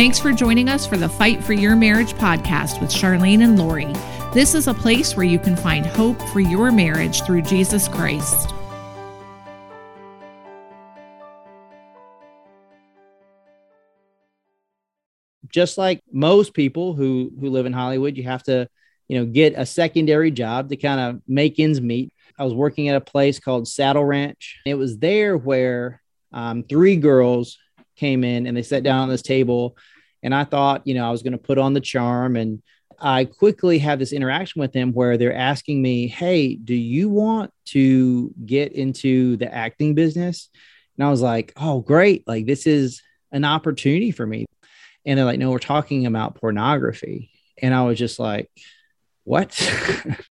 Thanks for joining us for the Fight for Your Marriage podcast with Charlyne and Lori. This is a place where you can find hope for your marriage through Jesus Christ. Just like most people who who live in Hollywood, you have to, you know, get a secondary job to kind of make ends meet. I was working at a place called Saddle Ranch. It was there where um, three girls came in and they sat down on this table. And I thought, you know, I was going to put on the charm. And I quickly have this interaction with them where they're asking me, Hey, do you want to get into the acting business? And I was like, Oh, great. Like, this is an opportunity for me. And they're like, No, we're talking about pornography. And I was just like, What?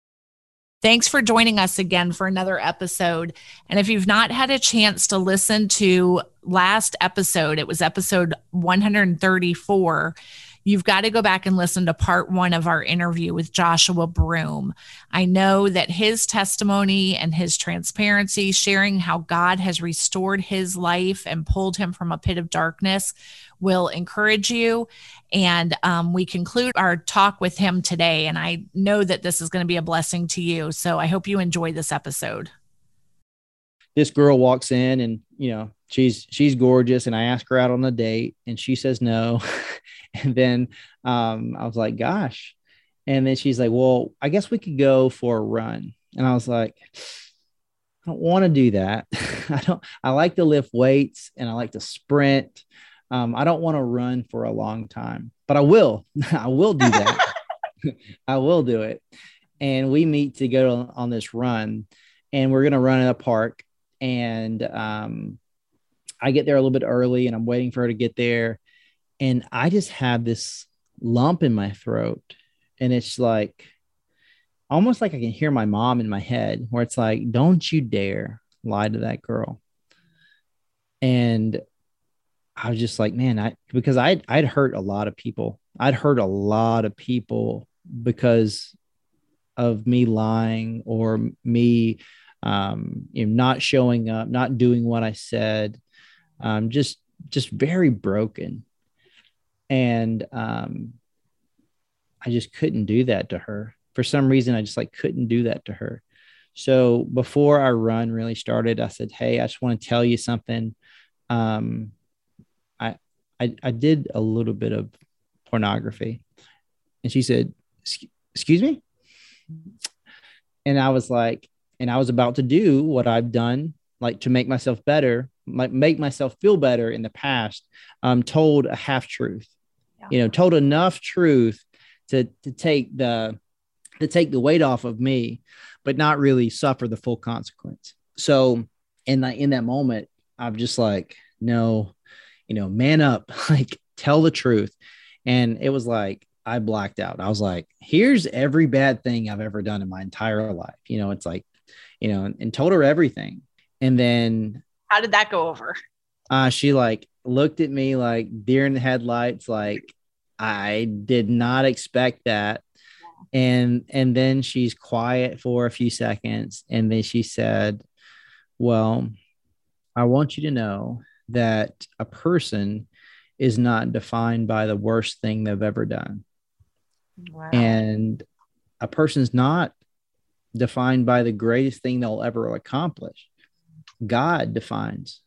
Thanks for joining us again for another episode. And if you've not had a chance to listen to last episode, it was episode 134 you've got to go back and listen to part one of our interview with Joshua Broome. I know that his testimony and his transparency, sharing how God has restored his life and pulled him from a pit of darkness, will encourage you. And um, we conclude our talk with him today. And I know that this is going to be a blessing to you. So I hope you enjoy this episode. This girl walks in and, you know, she's she's gorgeous and i ask her out on a date and she says no. And then um, i was like gosh. And then she's like well i guess we could go for a run. And i was like i don't want to do that. I don't i like to lift weights and i like to sprint. Um, i don't want to run for a long time but i will. I will do that. I will do it. And we meet to go on this run and we're going to run in a park and um, I get there a little bit early and I'm waiting for her to get there. And I just have this lump in my throat. And it's like almost like I can hear my mom in my head where it's like, don't you dare lie to that girl. And I was just like, man, I because I'd I'd hurt a lot of people. I'd hurt a lot of people because of me lying or me um, you know, not showing up, not doing what I said um, just just very broken. And um, i just couldn't do that to her. For some reason i just like couldn't do that to her. So before our run really started i said hey i just want to tell you something. Um, I, I i did a little bit of pornography. And she said excuse me? And i was like and i was about to do what i've done like to make myself better make myself feel better in the past um, told a half truth. Yeah. you know told enough truth to to take the to take the weight off of me but not really suffer the full consequence. So in that in that moment i'm just like no you know man up like tell the truth. And it was like i blacked out. I was like here's every bad thing i've ever done in my entire life. You know it's like you know and, and told her everything. And then how did that go over? Uh, she like looked at me like deer in the headlights, like I did not expect that. And and then she's quiet for a few seconds, and then she said, Well, I want you to know that a person is not defined by the worst thing they've ever done. Wow. And a person's not defined by the greatest thing they'll ever accomplish. God defines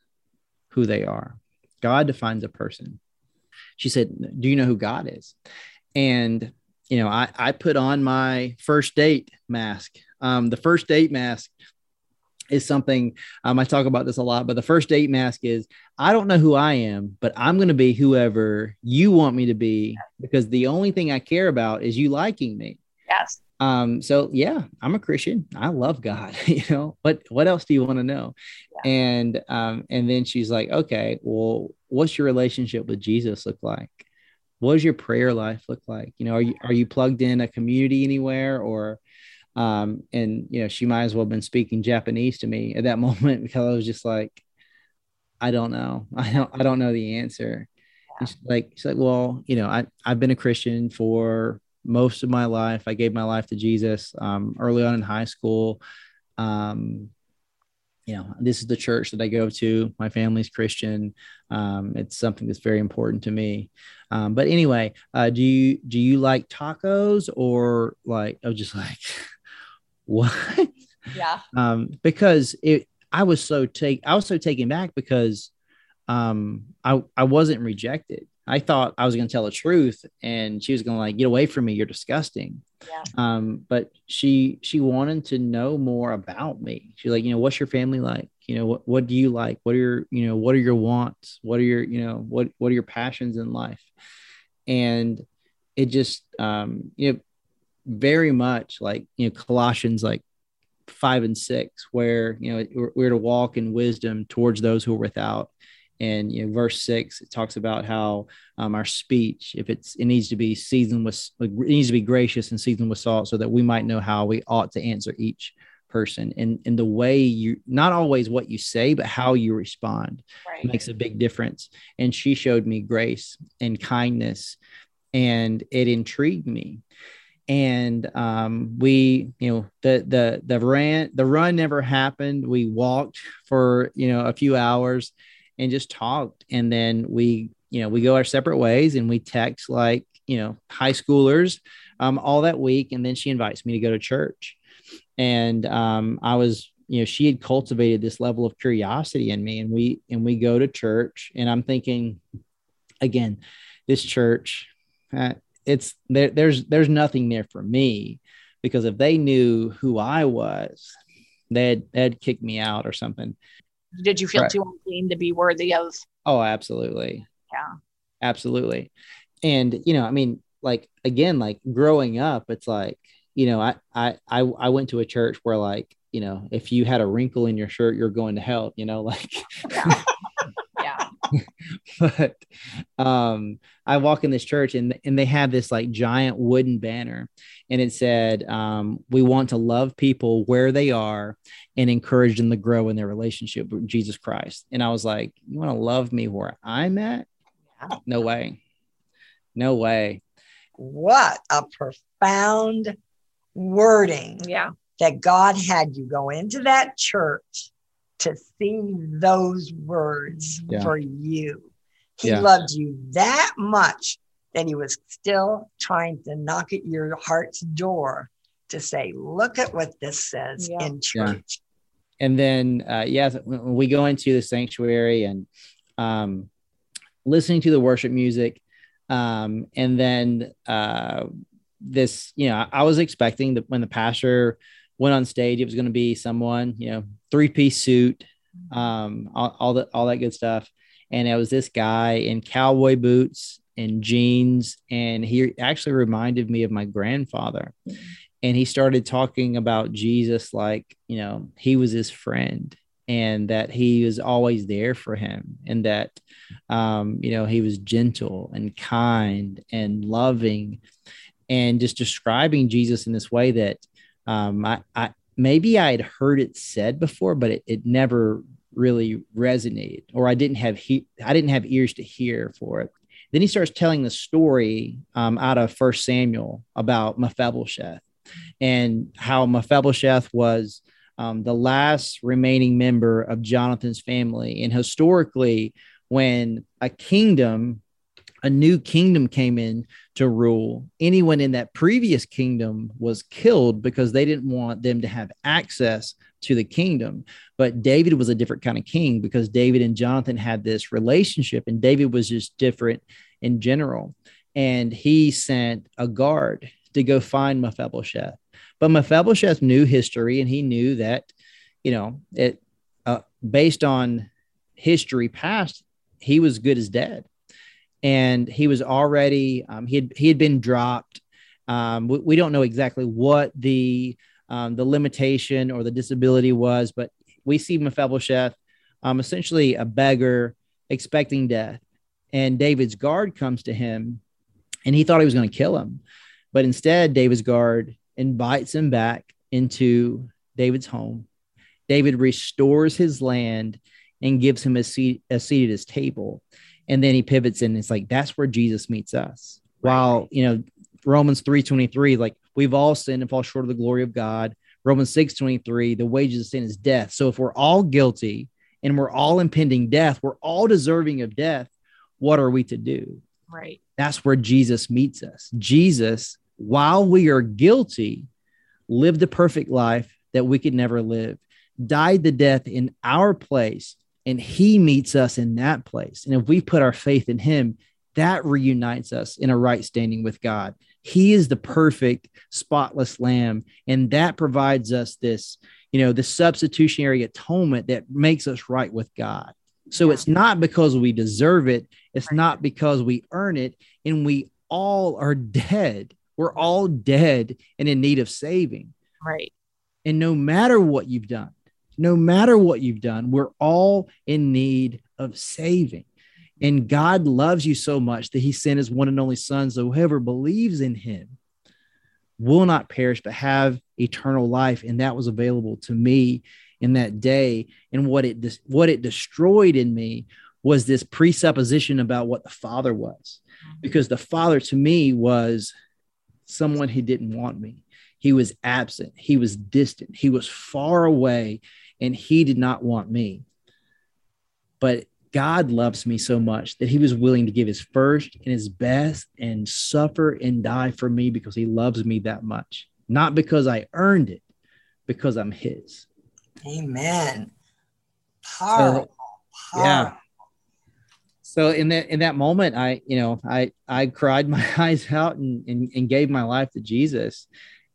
who they are. God defines a person. She said, Do you know who God is? And, you know, I, I put on my first date mask. Um, the first date mask is something um, I talk about this a lot, but the first date mask is I don't know who I am, but I'm going to be whoever you want me to be because the only thing I care about is you liking me. Yes. Um, so yeah, I'm a Christian. I love God, you know, what, what else do you want to know? Yeah. And, um, and then she's like, okay, well, what's your relationship with Jesus look like? What does your prayer life look like? You know, are you, are you plugged in a community anywhere or, um, and you know, she might as well have been speaking Japanese to me at that moment because I was just like, I don't know. I don't, I don't know the answer. Yeah. She's like, she's like, well, you know, I, I've been a Christian for most of my life. I gave my life to Jesus um, early on in high school. Um, you know, this is the church that I go to. My family's Christian. Um, it's something that's very important to me. Um, but anyway, uh, do you do you like tacos or like I was just like what? Yeah. Um, because it I was so take I was so taken back because um I I wasn't rejected. I thought I was going to tell the truth and she was going to like get away from me. You're disgusting. Yeah. Um, but she she wanted to know more about me. She's like, you know, what's your family like? You know, what what do you like? What are your, you know, what are your wants? What are your, you know, what what are your passions in life? And it just um, you know, very much like, you know, Colossians like five and six, where you know we're, we're to walk in wisdom towards those who are without and you know verse six it talks about how um, our speech if it's it needs to be seasoned with it needs to be gracious and seasoned with salt so that we might know how we ought to answer each person. And and the way you not always what you say but how you respond right. makes a big difference. And she showed me grace and kindness and it intrigued me. And um, we you know the the the run the run never happened. We walked for you know a few hours and just talked. And then we, you know, we go our separate ways and we text like, you know, high schoolers um, all that week. And then she invites me to go to church. And um, I was, you know, she had cultivated this level of curiosity in me. And we, and we go to church and I'm thinking, again, this church, uh, it's there, there's, there's nothing there for me because if they knew who I was, they'd, they'd kick me out or something did you feel right. too unclean to be worthy of oh absolutely yeah absolutely and you know i mean like again like growing up it's like you know i i i, I went to a church where like you know if you had a wrinkle in your shirt you're going to hell you know like. but um i walk in this church and and they have this like giant wooden banner and it said um, we want to love people where they are and encourage them to grow in their relationship with jesus christ. And i was like you want to love me where i'm at? Yeah. no way. No way. What a profound wording yeah. that god had you go into that church to see those words yeah. for you he yeah. loved you that much that he was still trying to knock at your heart's door to say, look at what this says yeah. in church. Yeah. And then, uh, yes, when we go into the sanctuary and um, listening to the worship music, um, and then uh, this, you know, I was expecting that when the pastor went on stage, it was going to be someone, you know, three piece suit, um, all, all that, all that good stuff. And it was this guy in cowboy boots and jeans. And he actually reminded me of my grandfather. And he started talking about Jesus like, you know, he was his friend and that he was always there for him and that um, you know he was gentle and kind and loving and just describing jesus in this way that um, I, I maybe i had heard it said before but it, it never really resonated or i didn't have he i didn't have ears to hear for it then he starts telling the story um, out of First Samuel about Mephibosheth and how Mephibosheth was um, the last remaining member of Jonathan's family. And historically, when a kingdom, a new kingdom came in to rule, anyone in that previous kingdom was killed because they didn't want them to have access to the kingdom. But David was a different kind of king because David and Jonathan had this relationship, and David was just different in general. And he sent a guard to go find Mephibosheth. But Mephibosheth knew history and he knew that, you know, it uh, based on history past, he was good as dead. And he was already, um, he, had, he had been dropped. Um, we, we, don't know exactly what the, um, the limitation or the disability was, but we see Mephibosheth um, essentially a beggar expecting death and David's guard comes to him and he thought he was going to kill him. But instead, David's guard invites him back into David's home. David restores his land and gives him a seat, a seat at his table. And then he pivots and it's like, that's where Jesus meets us. Right. While, you know, Romans 3.23, like we've all sinned and fall short of the glory of God. Romans 6 23, the wages of sin is death. So if we're all guilty and we're all impending death, we're all deserving of death. What are we to do? Right. That's where Jesus meets us. Jesus, while we are guilty, lived the perfect life that we could never live, died the death in our place, and he meets us in that place. And if we put our faith in him, that reunites us in a right standing with God. He is the perfect, spotless lamb. And that provides us this, you know, the substitutionary atonement that makes us right with God. So it's not because we deserve it, it's not because we earn it, and we all are dead. We're all dead and in need of saving. Right. And no matter what you've done, no matter what you've done, we're all in need of saving. And God loves you so much that he sent his one and only son. So whoever believes in him will not perish, but have eternal life. And that was available to me in that day. And what it what it destroyed in me was this presupposition about what the father was. Because the father to me was someone who didn't want me. He was absent, he was distant, he was far away, and he did not want me. But God loves me so much that he was willing to give his first and his best and suffer and die for me because he loves me that much. Not because I earned it, because I'm his. Amen. Powerful. So, yeah. So in that in that moment, I you know I I cried my eyes out and and, and gave my life to Jesus,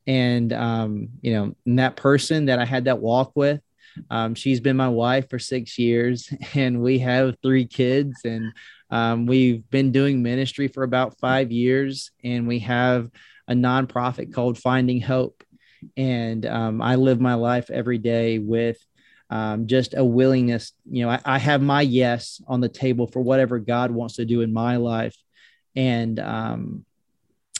and um you know and that person that I had that walk with, um, she's been my wife for six years, and we have three kids, and um, we've been doing ministry for about five years, and we have a nonprofit called Finding Hope. And um, I live my life every day with um, just a willingness. You know, I, I, have my yes on the table for whatever God wants to do in my life. And um,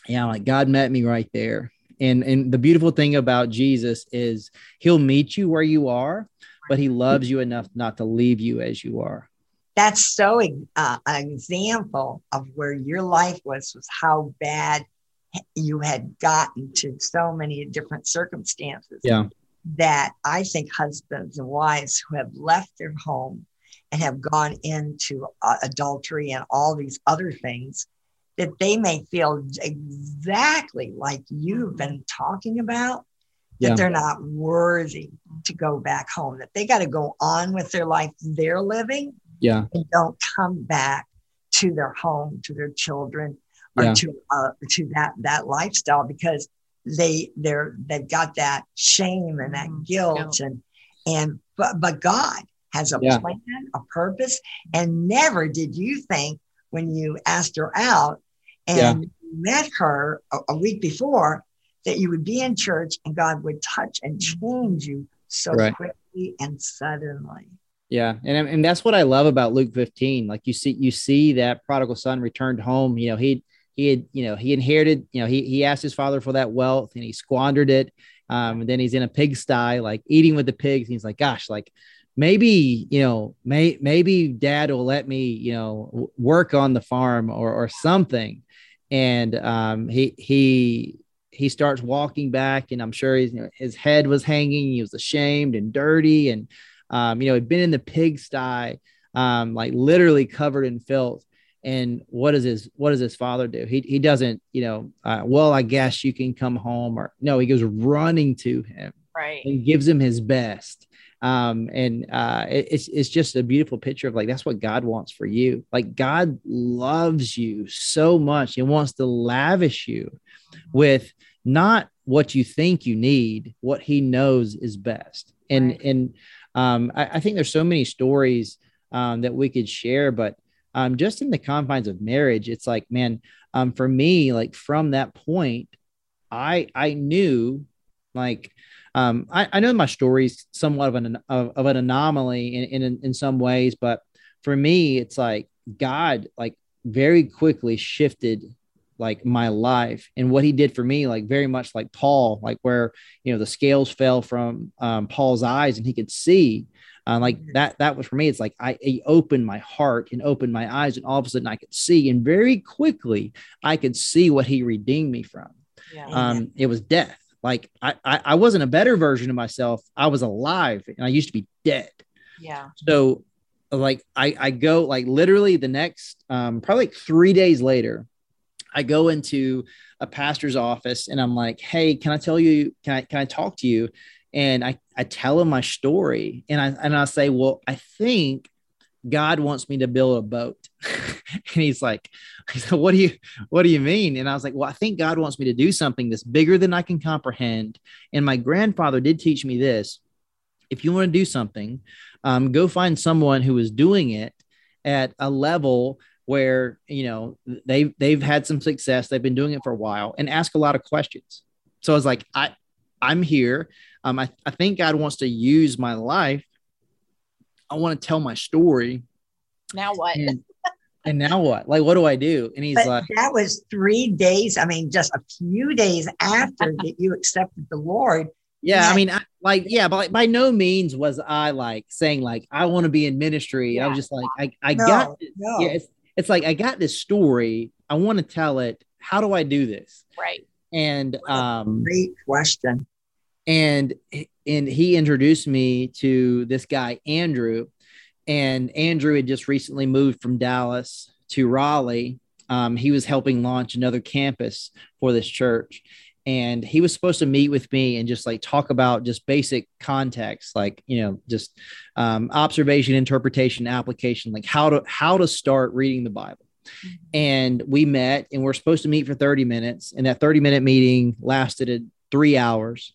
yeah, like God met me right there and and the beautiful thing about jesus is he'll meet you where you are but he loves you enough not to leave you as you are. That's so uh, an example of where your life was was how bad you had gotten to so many different circumstances. Yeah. That i think husbands and wives who have left their home and have gone into uh, adultery and all these other things that they may feel exactly like you've been talking about that yeah. they're not worthy to go back home that they got to go on with their life they're living yeah and don't come back to their home to their children or yeah. to uh, to that that lifestyle because they they're they've got that shame and that mm-hmm. guilt and and but but God has a yeah. plan, a purpose, and never did you think when you asked her out and yeah. met her a, a, week before that you would be in church and God would touch and change you so right. quickly and suddenly. Yeah, and and that's what I love about Luke 15. Like you see, you see that prodigal son returned home. You know, he he had you know he inherited. You know, he he asked his father for that wealth and he squandered it. Um, and then he's in a pigsty, like eating with the pigs. he's like, gosh, like maybe you know, may maybe dad will let me you know work on the farm or or something and um, he he he starts walking back, and I'm sure you know, his head was hanging. He was ashamed and dirty, and um, you know, he'd been in the pigsty, um, like literally covered in filth. And what does his what does his father do? He he doesn't, you know, uh, well, I guess you can come home, or no, he goes running to him, right, and gives him his best um, and uh, it, it's it's just a beautiful picture of like that's what God wants for you. Like God loves you so much and wants to lavish you with not what you think you need, what He knows is best. And right. and um, I, I, think there's so many stories um, that we could share, but um, just in the confines of marriage, it's like man, um, for me, like from that point, I I knew like um, I, I know my story is somewhat of an of, of an anomaly in, in in some ways, but for me, it's like God like very quickly shifted like my life and what he did for me like very much like paul like where you know the scales fell from um, paul's eyes and he could see uh, like mm-hmm. that that was for me it's like I he opened my heart and opened my eyes and all of a sudden i could see and very quickly i could see what he redeemed me from yeah. um, it was death like I, I I wasn't a better version of myself. I was alive and I used to be dead. Yeah. So like I I go like literally the next um probably like three days later, I go into a pastor's office and I'm like, hey, can I tell you, can I can I talk to you? And I, I tell him my story and I and I say, Well, I think God wants me to build a boat. and he's like, what do you what do you mean? And I was like, well, I think God wants me to do something that's bigger than I can comprehend. And my grandfather did teach me this. If you want to do something, um, go find someone who is doing it at a level where you know they've they've had some success, they've been doing it for a while, and ask a lot of questions. So I was like, I I'm here. Um, I, I think God wants to use my life. I want to tell my story. Now what? And, and now what? Like, what do I do? And he's but like, that was three days. I mean, just a few days after that you accepted the Lord. Yeah, I mean, I, like, yeah, but like, by no means was I like saying like I want to be in ministry. Yeah. I was just like, I, I no, got, this. No. yeah, it's, it's like I got this story. I want to tell it. How do I do this? Right. And um, great question. And and he introduced me to this guy Andrew, and Andrew had just recently moved from Dallas to Raleigh. Um, he was helping launch another campus for this church, and he was supposed to meet with me and just like talk about just basic context like you know just um, observation interpretation application like how to how to start reading the bible mm-hmm. and we met and we're supposed to meet for 30 minutes and that 30 minute meeting lasted three hours.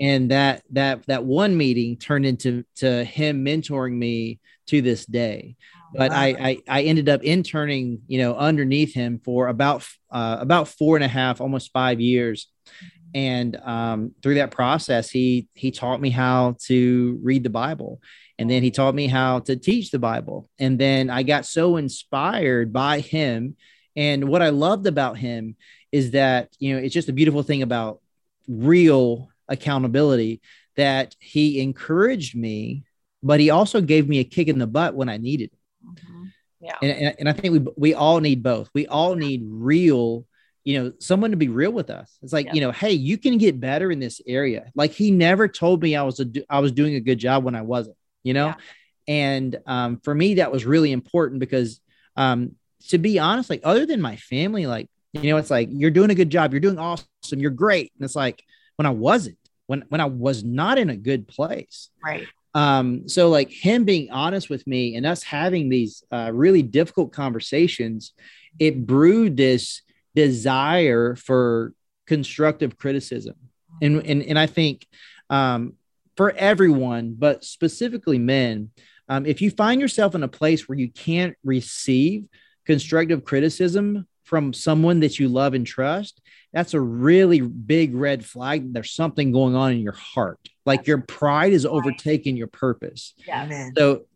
And that that that one meeting turned into to him mentoring me to this day. But I, I, I ended up interning you know underneath him for about uh, about four and a half almost five years. And um, through that process he he taught me how to read the bible. And then he taught me how to teach the bible. And then i got so inspired by him. And what i loved about him is that you know it's just a beautiful thing about real accountability that he encouraged me but he also gave me a kick in the butt when i needed it. Mm-hmm. yeah. And, and i think we we all need both. We all need real you know someone to be real with us. It's like yeah. you know hey you can get better in this area. Like he never told me i was a i was doing a good job when i wasn't you know? Yeah. and um, for me that was really important because um, to be honest like other than my family like you know it's like you're doing a good job. You're doing awesome. You're great. And it's like when i wasn't when when i was not in a good place. Right. Um so like him being honest with me and us having these uh, really difficult conversations it brewed this desire for constructive criticism. And, and, and I think um, for everyone, but specifically men, um, if you find yourself in a place where you can't receive constructive criticism from someone that you love and trust, that's a really big red flag. There's something going on in your heart. Like your pride is overtaking your purpose. Yeah. Man. So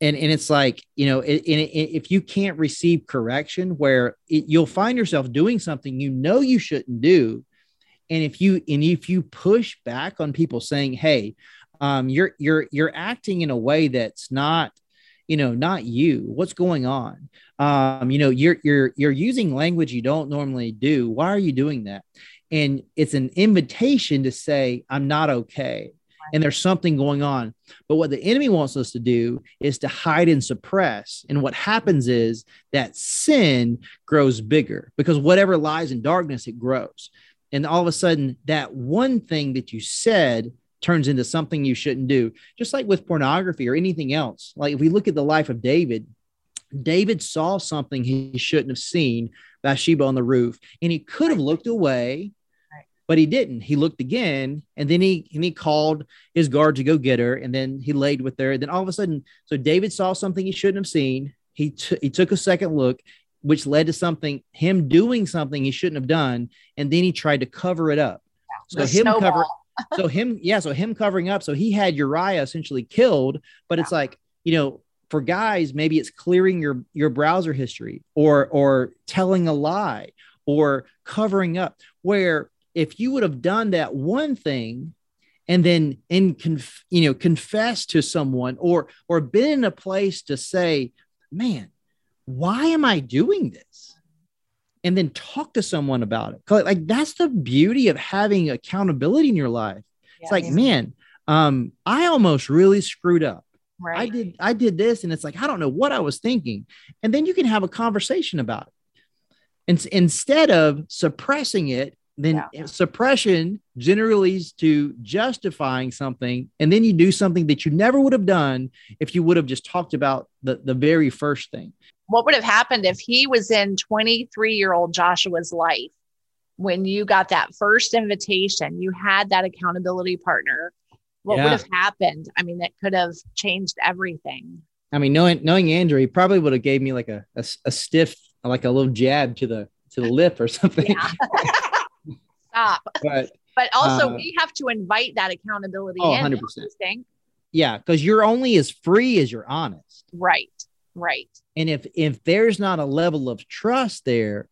and and it's like you know it, it, if you can't receive correction where it, you'll find yourself doing something you know you shouldn't do and if you and if you push back on people saying hey um, you're you're you're acting in a way that's not you know not you what's going on um, you know you're you're you're using language you don't normally do why are you doing that and it's an invitation to say i'm not okay and there's something going on. But what the enemy wants us to do is to hide and suppress. And what happens is that sin grows bigger because whatever lies in darkness, it grows. And all of a sudden, that one thing that you said turns into something you shouldn't do, just like with pornography or anything else. Like if we look at the life of David, David saw something he shouldn't have seen Bathsheba on the roof, and he could have looked away but he didn't. He looked again, and then he and he called his guard to go get her, and then he laid with her. And then all of a sudden, so David saw something he shouldn't have seen. He t- he took a second look, which led to something him doing something he shouldn't have done, and then he tried to cover it up. So him snowball. cover, so him yeah, so him covering up. So he had Uriah essentially killed, but yeah. it's like you know for guys maybe it's clearing your your browser history or or telling a lie or covering up where if you would have done that one thing and then in conf, you know confess to someone or or been in a place to say man why am i doing this and then talk to someone about it. Like that's the beauty of having accountability in your life. Yeah, it's like, man, um, I almost really screwed up. Right. I did I did this and it's like I don't know what I was thinking. And then you can have a conversation about it. And instead of suppressing it, then yeah. suppression generally leads to justifying something and then you do something that you never would have done if you would have just talked about the, the very first thing what would have happened if he was in 23 year old Joshua's life when you got that first invitation? You had that accountability partner. What yeah. would have happened? I mean, that could have changed everything. I mean, knowing knowing Andrew, he probably would have gave me like a, a, a stiff, like a little jab to the to the lip or something. Yeah. Stop. But but also uh, we have to invite that accountability oh, in. 100%. Yeah, because you're only as free as you're honest. Right. Right. And if if there's not a level of trust there,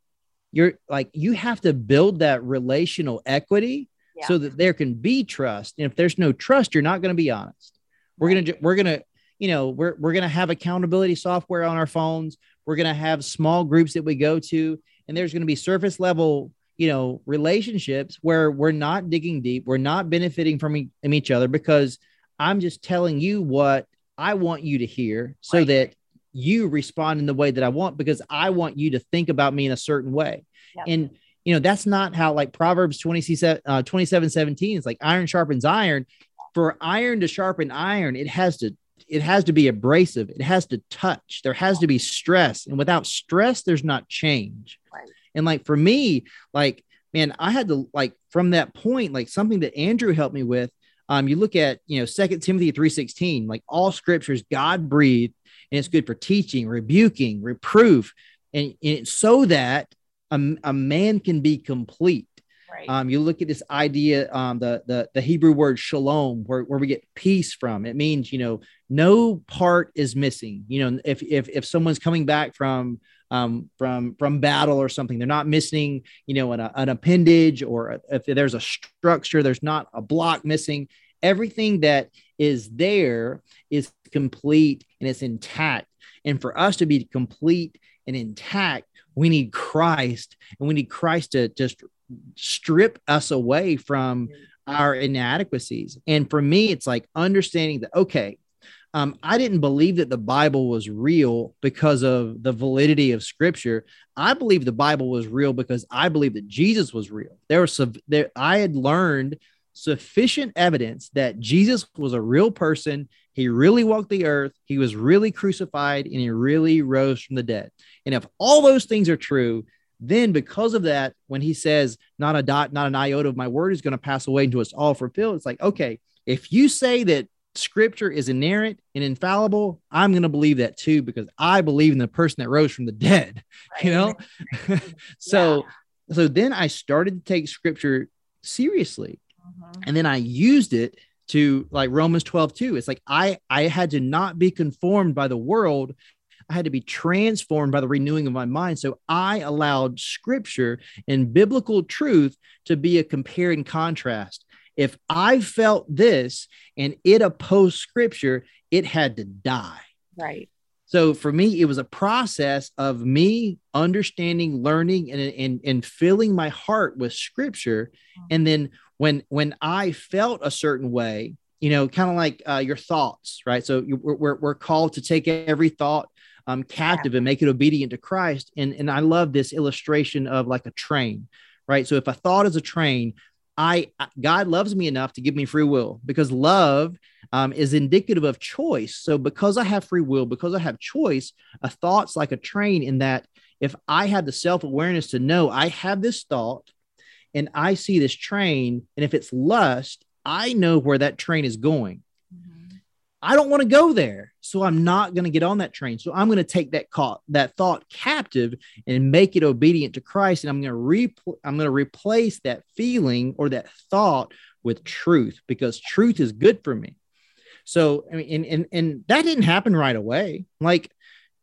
you're like you have to build that relational equity yeah. so that there can be trust. And if there's no trust, you're not going to be honest. We're right. gonna we're gonna you know we're we're gonna have accountability software on our phones. We're gonna have small groups that we go to, and there's gonna be surface level you know relationships where we're not digging deep. We're not benefiting from, e- from each other because I'm just telling you what I want you to hear so right. that you respond in the way that I want because I want you to think about me in a certain way. Yep. And you know, that's not how like Proverbs 27, uh, 27, 17 is like iron sharpens iron. For iron to sharpen iron, it has to it has to be abrasive. It has to touch. There has to be stress. And without stress, there's not change. Right. And like for me, like, man, I had to like from that point, like something that Andrew helped me with. Um, you look at, you know, Second Timothy 3:16, like all scriptures God breathed and it's good for teaching, rebuking, reproof, and, and so that a, a man can be complete. Right. Um, you look at this idea, um, the, the the Hebrew word shalom, where, where we get peace from. It means you know no part is missing. You know, if if if someone's coming back from um, from from battle or something, they're not missing. You know, an, an appendage or if there's a structure, there's not a block missing. Everything that is there is complete and it's intact. And for us to be complete and intact, we need Christ and we need Christ to just strip us away from our inadequacies. And for me, it's like understanding that, okay, um, I didn't believe that the Bible was real because of the validity of Scripture. I believe the Bible was real because I believe that Jesus was real. There was some there. I had learned sufficient evidence that Jesus was a real person. He really walked the earth. He was really crucified and he really rose from the dead. And if all those things are true, then because of that, when he says, not a dot, not an iota of my word is going to pass away until it's all fulfilled, it's like, okay, if you say that scripture is inerrant and infallible, I'm going to believe that too, because I believe in the person that rose from the dead, right. you know? so, yeah. so then I started to take scripture seriously Mm-hmm. And then I used it to like Romans 12, 2. It's like I I had to not be conformed by the world. I had to be transformed by the renewing of my mind. So I allowed scripture and biblical truth to be a compare and contrast. If I felt this and it opposed scripture, it had to die. Right. So for me, it was a process of me understanding, learning, and, and, and filling my heart with scripture. And then when when I felt a certain way, you know, kind of like uh, your thoughts, right? So you, we're, we're called to take every thought um, captive and make it obedient to Christ. And, and I love this illustration of like a train, right? So if a thought is a train, I God loves me enough to give me free will because love um, is indicative of choice. So because I have free will, because I have choice, a thought's like a train in that if I have the self awareness to know I have this thought, and I see this train, and if it's lust, I know where that train is going. Mm-hmm. I don't want to go there, so I'm not going to get on that train. So I'm going to take that caught, that thought captive and make it obedient to Christ, and I'm going to re- I'm going to replace that feeling or that thought with truth because truth is good for me. So I mean, and and, and that didn't happen right away. Like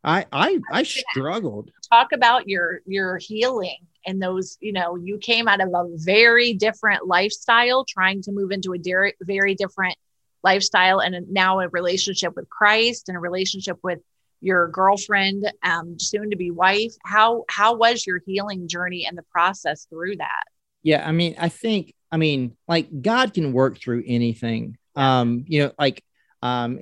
I I I struggled. Talk about your your healing and those you know you came out of a very different lifestyle trying to move into a de- very different lifestyle and now a relationship with christ and a relationship with your girlfriend, um, soon to be wife. How how was your healing journey and the process through that? Yeah, I mean, I think, I mean, like God can work through anything. Um, you know, like um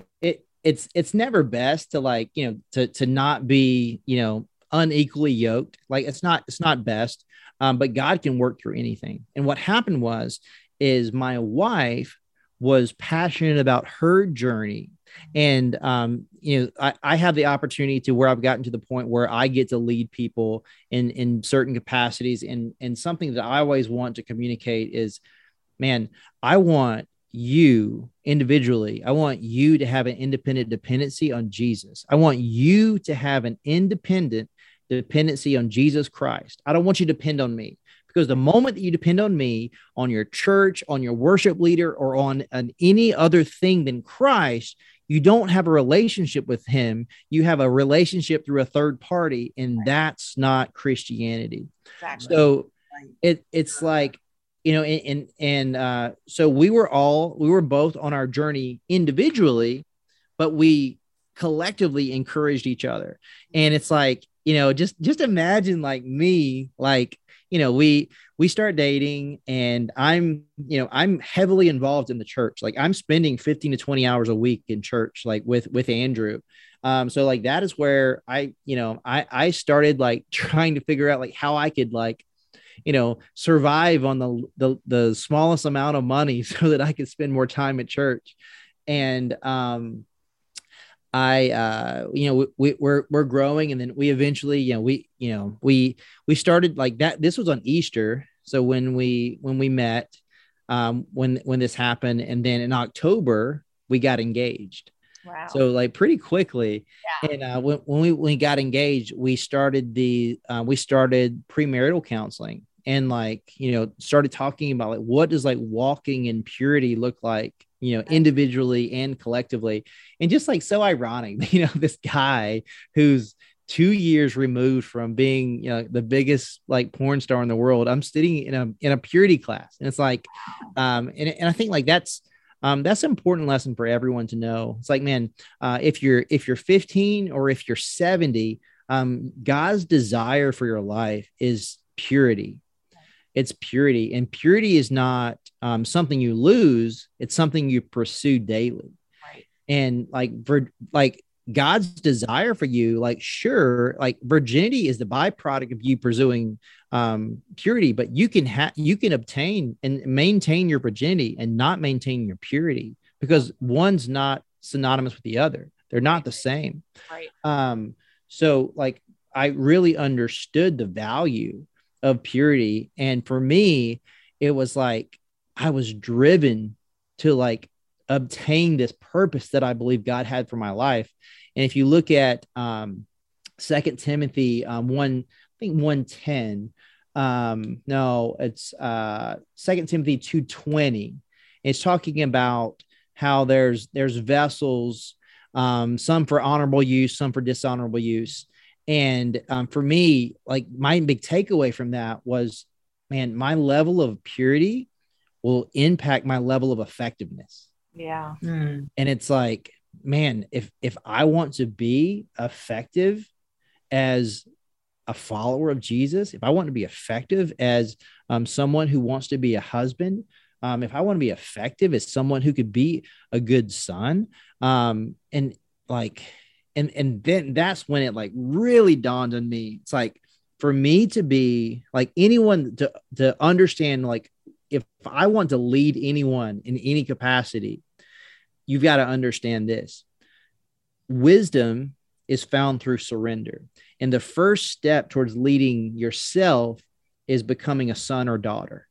it's it's never best to like, you know, to to not be, you know, unequally yoked. Like it's not it's not best. Um, but God can work through anything. And what happened was is my wife was passionate about her journey and um, you know I, I have the opportunity to where i've gotten to the point where i get to lead people in in certain capacities and and something that i always want to communicate is man i want you individually i want you to have an independent dependency on jesus i want you to have an independent dependency on jesus christ i don't want you to depend on me because the moment that you depend on me, on your church, on your worship leader, or on an, any other thing than Christ, you don't have a relationship with him. You have a relationship through a third party, and right. that's not Christianity. Exactly. So it it's like you know, and and, and uh, so we were all we were both on our journey individually, but we collectively encouraged each other. And it's like you know, just just imagine like me, like you know, we we start dating and I'm, you know, I'm heavily involved in the church. Like I'm spending 15 to 20 hours a week in church, like with with Andrew. Um, so like that is where I, you know, I I started like trying to figure out like how I could like you know survive on the, the the smallest amount of money so that I could spend more time at church and um I, uh, you know, we, we're we're growing, and then we eventually, you know, we, you know, we we started like that. This was on Easter, so when we when we met, um, when when this happened, and then in October we got engaged. Wow. So like pretty quickly, yeah. and uh, when when we when we got engaged, we started the uh, we started premarital counseling, and like you know started talking about like what does like walking in purity look like you know, individually and collectively. And just like so ironic, you know, this guy who's two years removed from being, you know, the biggest like porn star in the world. I'm sitting in a in a purity class. And it's like, um, and, and I think like that's um, that's an important lesson for everyone to know. It's like, man, uh, if you're if you're 15 or if you're 70, um, God's desire for your life is purity it's purity and purity is not um, something you lose it's something you pursue daily right. and like for like god's desire for you like sure like virginity is the byproduct of you pursuing um, purity but you can have you can obtain and maintain your virginity and not maintain your purity because one's not synonymous with the other. They're not the same. Right. Um so like i really understood the value of purity. And for me, it was like I was driven to like obtain this purpose that I believe God had for my life. And if you look at um Second Timothy um, one, I think one ten. Um, no, it's uh Second Timothy two twenty. It's talking about how there's there's vessels, um, some for honorable use, some for dishonorable use. And um, for me, like my big takeaway from that was, man, my level of purity will impact my level of effectiveness. Yeah. Mm. And it's like, man, if if I want to be effective as a follower of Jesus, if I want to be effective as um, someone who wants to be a husband, um, if I want to be effective as someone who could be a good son, um, and like and and then that's when it like really dawned on me it's like for me to be like anyone to to understand like if i want to lead anyone in any capacity you've got to understand this wisdom is found through surrender and the first step towards leading yourself is becoming a son or daughter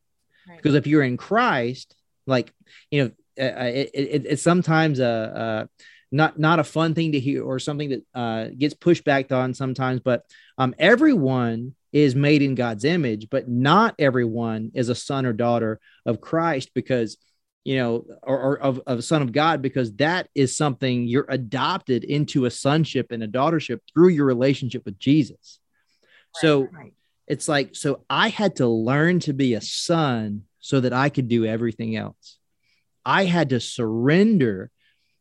right. because if you're in christ like you know uh, uh it, it, it's sometimes a, a not not a fun thing to hear or something that uh, gets pushed back on sometimes. But um, everyone is made in God's image, but not everyone is a son or daughter of Christ because you know, or, or of, of a son of God, because that is something you're adopted into a sonship and a daughtership through your relationship with Jesus. Right, so right. it's like, so I had to learn to be a son so that I could do everything else. I had to surrender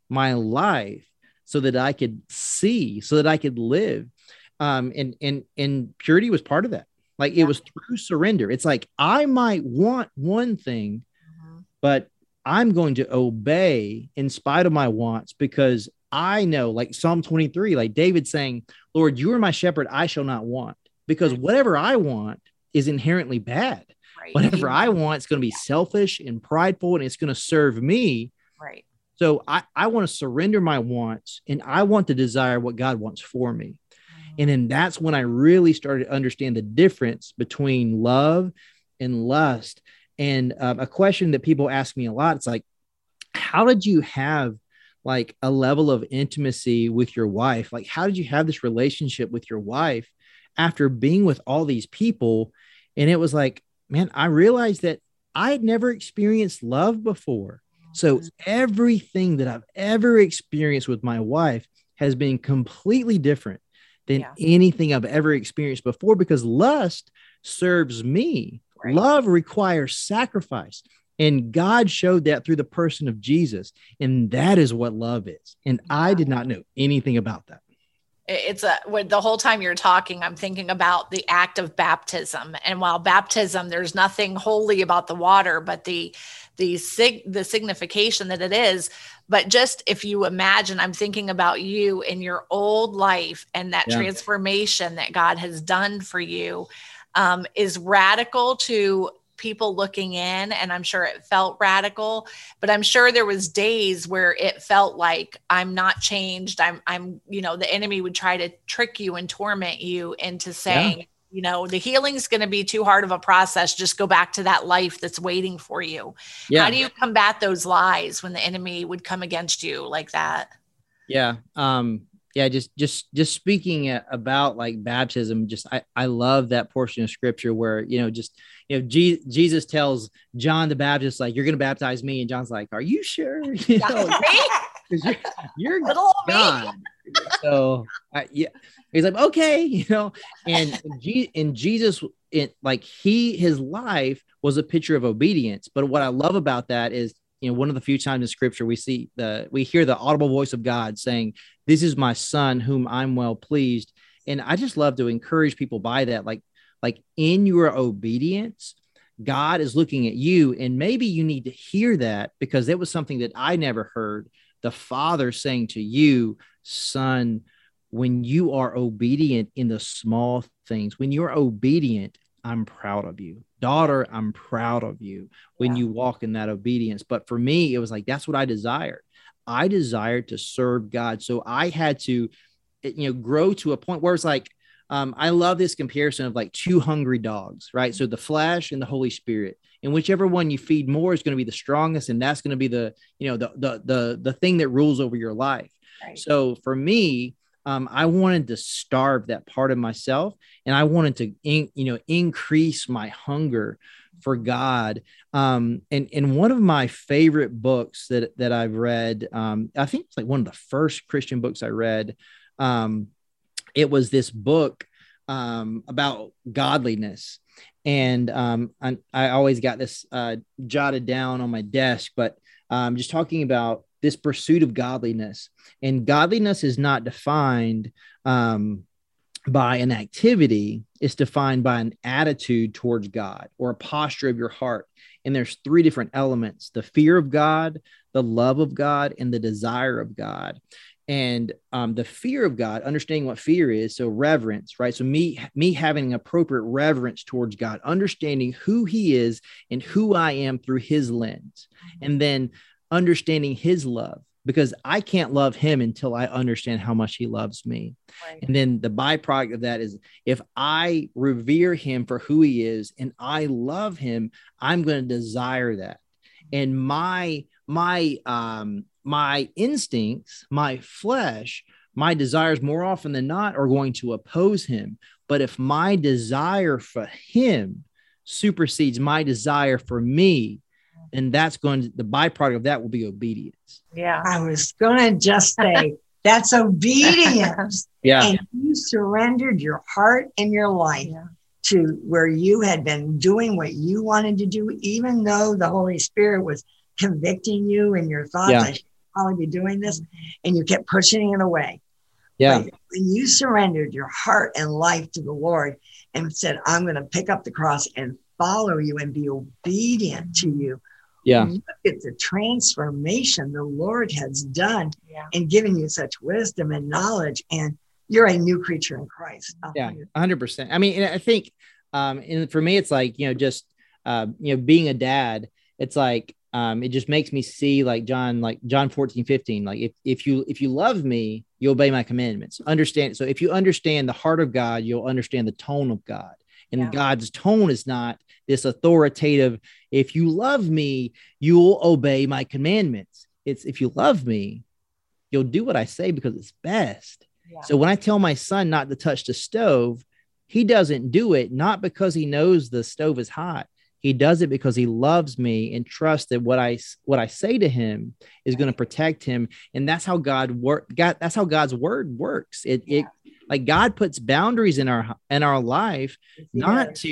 my life so that I could see, so that I could live. Um, and and and purity was part of that. Like yeah. it was through surrender. It's like I might want one thing, mm-hmm. but I'm going to obey in spite of my wants because I know, like Psalm 23, like David saying, Lord, you are my shepherd, I shall not want. Because whatever I want is inherently bad. Right. Whatever I want, it's going to be selfish and prideful and it's going to serve me. Right. So I, I want to surrender my wants and I want to desire what God wants for me. And then that's when I really started to understand the difference between love and lust. And um, a question that people ask me a lot it's like, how did you have like a level of intimacy with your wife? Like, how did you have this relationship with your wife after being with all these people? And it was like, man, I realized that I had never experienced love before. So mm-hmm. everything that I've ever experienced with my wife has been completely different than yeah. anything I've ever experienced before because lust serves me. Right. Love requires sacrifice. And God showed that through the person of Jesus. And that is what love is. And I did not know anything about that. It's a the whole time you're talking, I'm thinking about the act of baptism. And while baptism, there's nothing holy about the water, but the the sig the signification that it is. But just if you imagine, I'm thinking about you in your old life and that yeah. transformation that God has done for you um, is radical to people looking in and i'm sure it felt radical but i'm sure there was days where it felt like i'm not changed i'm i'm you know the enemy would try to trick you and torment you into saying yeah. You know the healing's going to be too hard of a process just go back to that life that's waiting for you. Yeah. how do you combat those lies when the enemy would come against you like that? Yeah um yeah just just just speaking about like baptism just i i love that portion of scripture where you know just you know G- jesus tells john the baptist like you're gonna baptize me and john's like are you sure? You know, you're, you're Little john so I, yeah he's like okay you know and and jesus it like he his life was a picture of obedience but what i love about that is you know one of the few times in scripture we see the we hear the audible voice of god saying this is my son whom i'm well pleased and i just love to encourage people by that like like in your obedience god is looking at you and maybe you need to hear that because it was something that i never heard the father saying to you son when you are obedient in the small things when you're obedient i'm proud of you daughter, I'm proud of you when yeah. you walk in that obedience. But for me, it was like, that's what I desired. I desired to serve God. So I had to, you know, grow to a point where it's like, um, I love this comparison of like two hungry dogs, right? So the flesh and the Holy Spirit, and whichever one you feed more is going to be the strongest, and that's going to be the, you know, the the the the thing that rules over your life. Right. So for me, um, I wanted to starve that part of myself, and I wanted to, in, you know, increase my hunger for God. Um, and and one of my favorite books that that I've read, um, I think it's like one of the first Christian books I read. Um, it was this book um, about godliness, and um, I, I always got this uh, jotted down on my desk, but um, just talking about this pursuit of godliness. And godliness is not defined um, by an activity, it's defined by an attitude towards God or a posture of your heart. And there's three different elements the fear of God, the love of God, and the desire of God. And um, the fear of God, understanding what fear is, so reverence, right? So me, me having appropriate reverence towards God, understanding who He is and who I am through His lens, and then understanding his love because I can't love him until I understand how much he loves me. Right. And then the byproduct of that is if I revere him for who he is and I love him, I'm going to desire that. And my my um my instincts, my flesh, my desires more often than not are going to oppose him. But if my desire for him supersedes my desire for me, and that's going to the byproduct of that will be obedience yeah i was going to just say that's obedience yeah and you surrendered your heart and your life yeah. to where you had been doing what you wanted to do even though the holy spirit was convicting you and your thoughts yeah. Probably be doing this. And you kept pushing it away. Yeah. But when you surrendered your heart and life to the Lord and said, I'm going to pick up the cross and follow you and be obedient to you. Yeah. Look at the transformation the Lord has done Yeah. and given you such wisdom and knowledge. And you're a new creature in Christ. Yeah, hundred percent. I mean, I think, um, and for me, it's like you know, just uh, you know, being a dad, it's like um, it just makes me see like John, like John 14, 15. Like if if you if you love me, you obey my commandments. Understand. So if you understand the heart of God, you'll understand the tone of God. And Yeah. God's tone is not this authoritative, if you love me, you'll obey my commandments. It's if you love me, you'll do what I say because it's best. Yeah. So when I tell my son not to touch the stove, he doesn't do it not because he knows the stove is hot. He does it because he loves me and trusts that what I what I say to him is going to protect him, and that's how God work. God, that's how God's word works. It it like God puts boundaries in our in our life, not to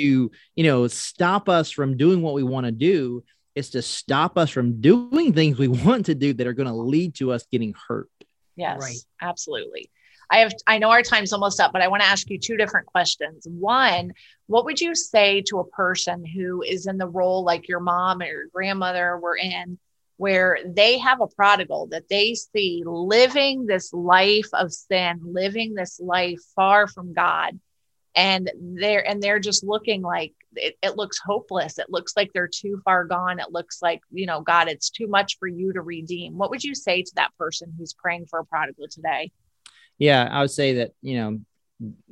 you know stop us from doing what we want to do. It's to stop us from doing things we want to do that are going to lead to us getting hurt. Yes, Right. absolutely. I have I know our time's almost up, but I want to ask you two different questions. One, what would you say to a person who is in the role like your mom or your grandmother were in, where they have a prodigal that they see living this life of sin, living this life far from God, and they're and they're just looking like it, it looks hopeless. It looks like they're too far gone. It looks like, you know, God, it's too much for you to redeem. What would you say to that person who's praying for a prodigal today? Yeah, I would say that, you know,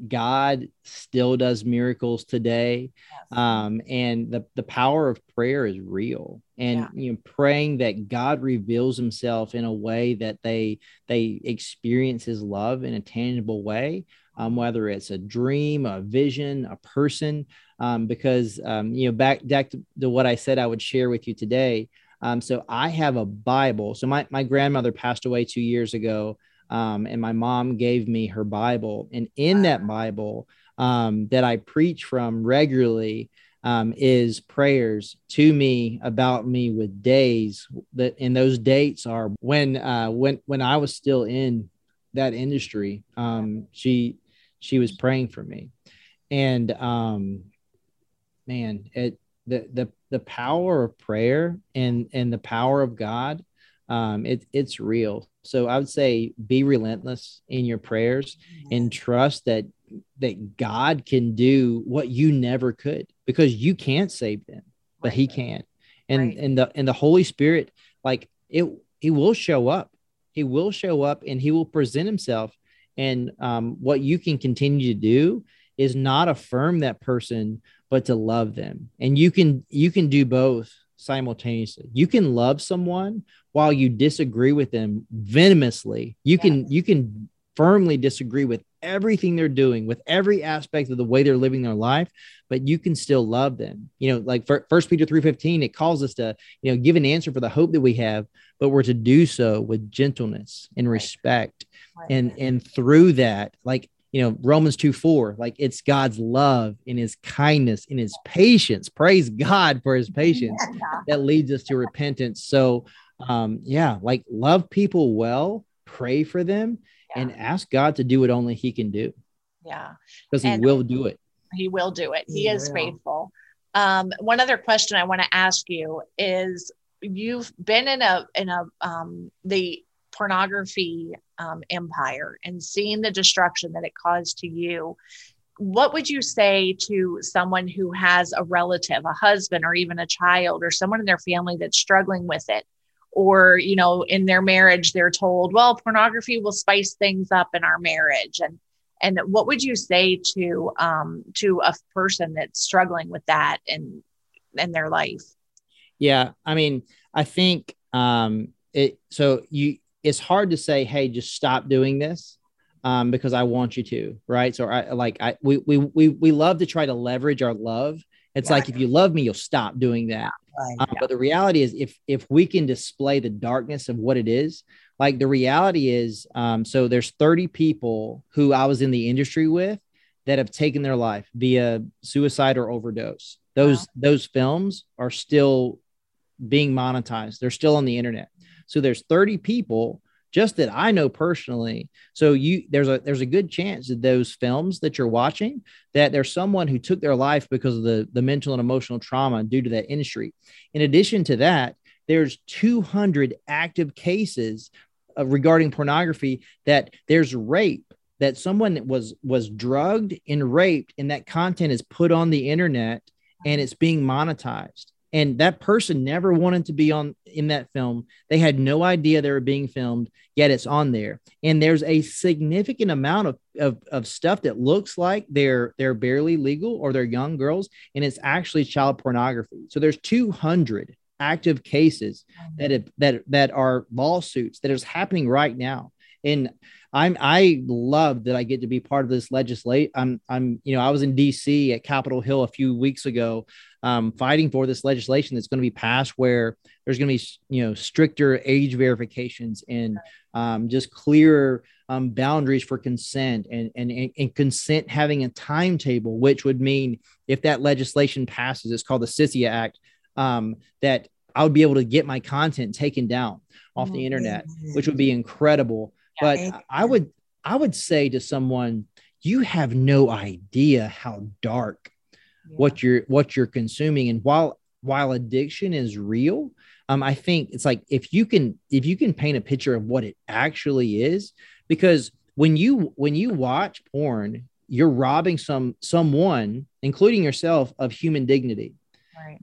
God still does miracles today. Um, and the, the power of prayer is real. And Yeah. you know, praying that God reveals himself in a way that they they experience his love in a tangible way, um, whether it's a dream, a vision, a person. Um, because um, you know, back back to, to what I said I would share with you today. Um, so I have a Bible. So my, my grandmother passed away two years ago. Um, and my mom gave me her Bible. And in that Bible um, that I preach from regularly um, is prayers to me about me with days that, and those dates are when uh, when when I was still in that industry. Um, she she was praying for me, and um, man, it the the the power of prayer and and the power of God um, it, it's real. So I would say be relentless in your prayers and trust that that God can do what you never could because you can't save them, but He can. And Right. and the and the Holy Spirit, like it, He will show up. He will show up and He will present Himself. And um, what you can continue to do is not affirm that person, but to love them. And you can you can do both simultaneously. You can love someone while you disagree with them venomously. You can you can firmly disagree with everything they're doing, with every aspect of the way they're living their life, but you can still love them. You know, like First Peter three fifteen, it calls us to you know give an answer for the hope that we have, but we're to do so with gentleness and respect, and and through that, like you know romans 2 4 like it's god's love and his kindness and his patience praise god for his patience that leads us to repentance so um yeah like love people well pray for them and ask god to do what only he can do Yeah. because he And- will do it He will do it. He He is will. faithful. Um, one other question I want to ask you is you've been in a in a um, the pornography um, empire and seeing the destruction that it caused to you. What would you say to someone who has a relative, a husband, or even a child, or someone in their family that's struggling with it? Or, you know, in their marriage, they're told, well, pornography will spice things up in our marriage. And and what would you say to um, to a person that's struggling with that in in their life? Yeah, I mean, I think um it so you it's hard to say, hey, just stop doing this um because I want you to, right? So I like I we we we we love to try to leverage our love. It's Yeah. like if you love me, you'll stop doing that. Right. Um, But the reality is, if if we can display the darkness of what it is, like the reality is, um, so there's 30 people who I was in the industry with that have taken their life via suicide or overdose. Those those films are still being monetized. They're still on the internet. So there's 30 people just that I know personally. So you there's a there's a good chance that those films that you're watching that there's someone who took their life because of the the mental and emotional trauma due to that industry. In addition to that, there's 200 active cases regarding pornography that there's rape that someone was was drugged and raped and that content is put on the internet and it's being monetized and that person never wanted to be on in that film. They had no idea they were being filmed yet it's on there. And there's a significant amount of, of, of stuff that looks like they're they're barely legal or they're young girls and it's actually child pornography. So there's 200 active cases oh, that have, that that are lawsuits that is happening right now. And I'm I love that I get to be part of this legislate. I'm I'm you know I was in D.C. at Capitol Hill a few weeks ago, um, fighting for this legislation that's going to be passed where there's going to be you know stricter age verifications and um, just clearer um, boundaries for consent and, and and consent having a timetable, which would mean if that legislation passes, it's called the SISEA Act, um, that I would be able to get my content taken down off the internet, which would be incredible but I would I would say to someone, you have no idea how dark yeah. what you're what you're consuming. And while while addiction is real, um, I think it's like if you can if you can paint a picture of what it actually is, because when you when you watch porn, you're robbing some someone, including yourself, of human dignity. Right.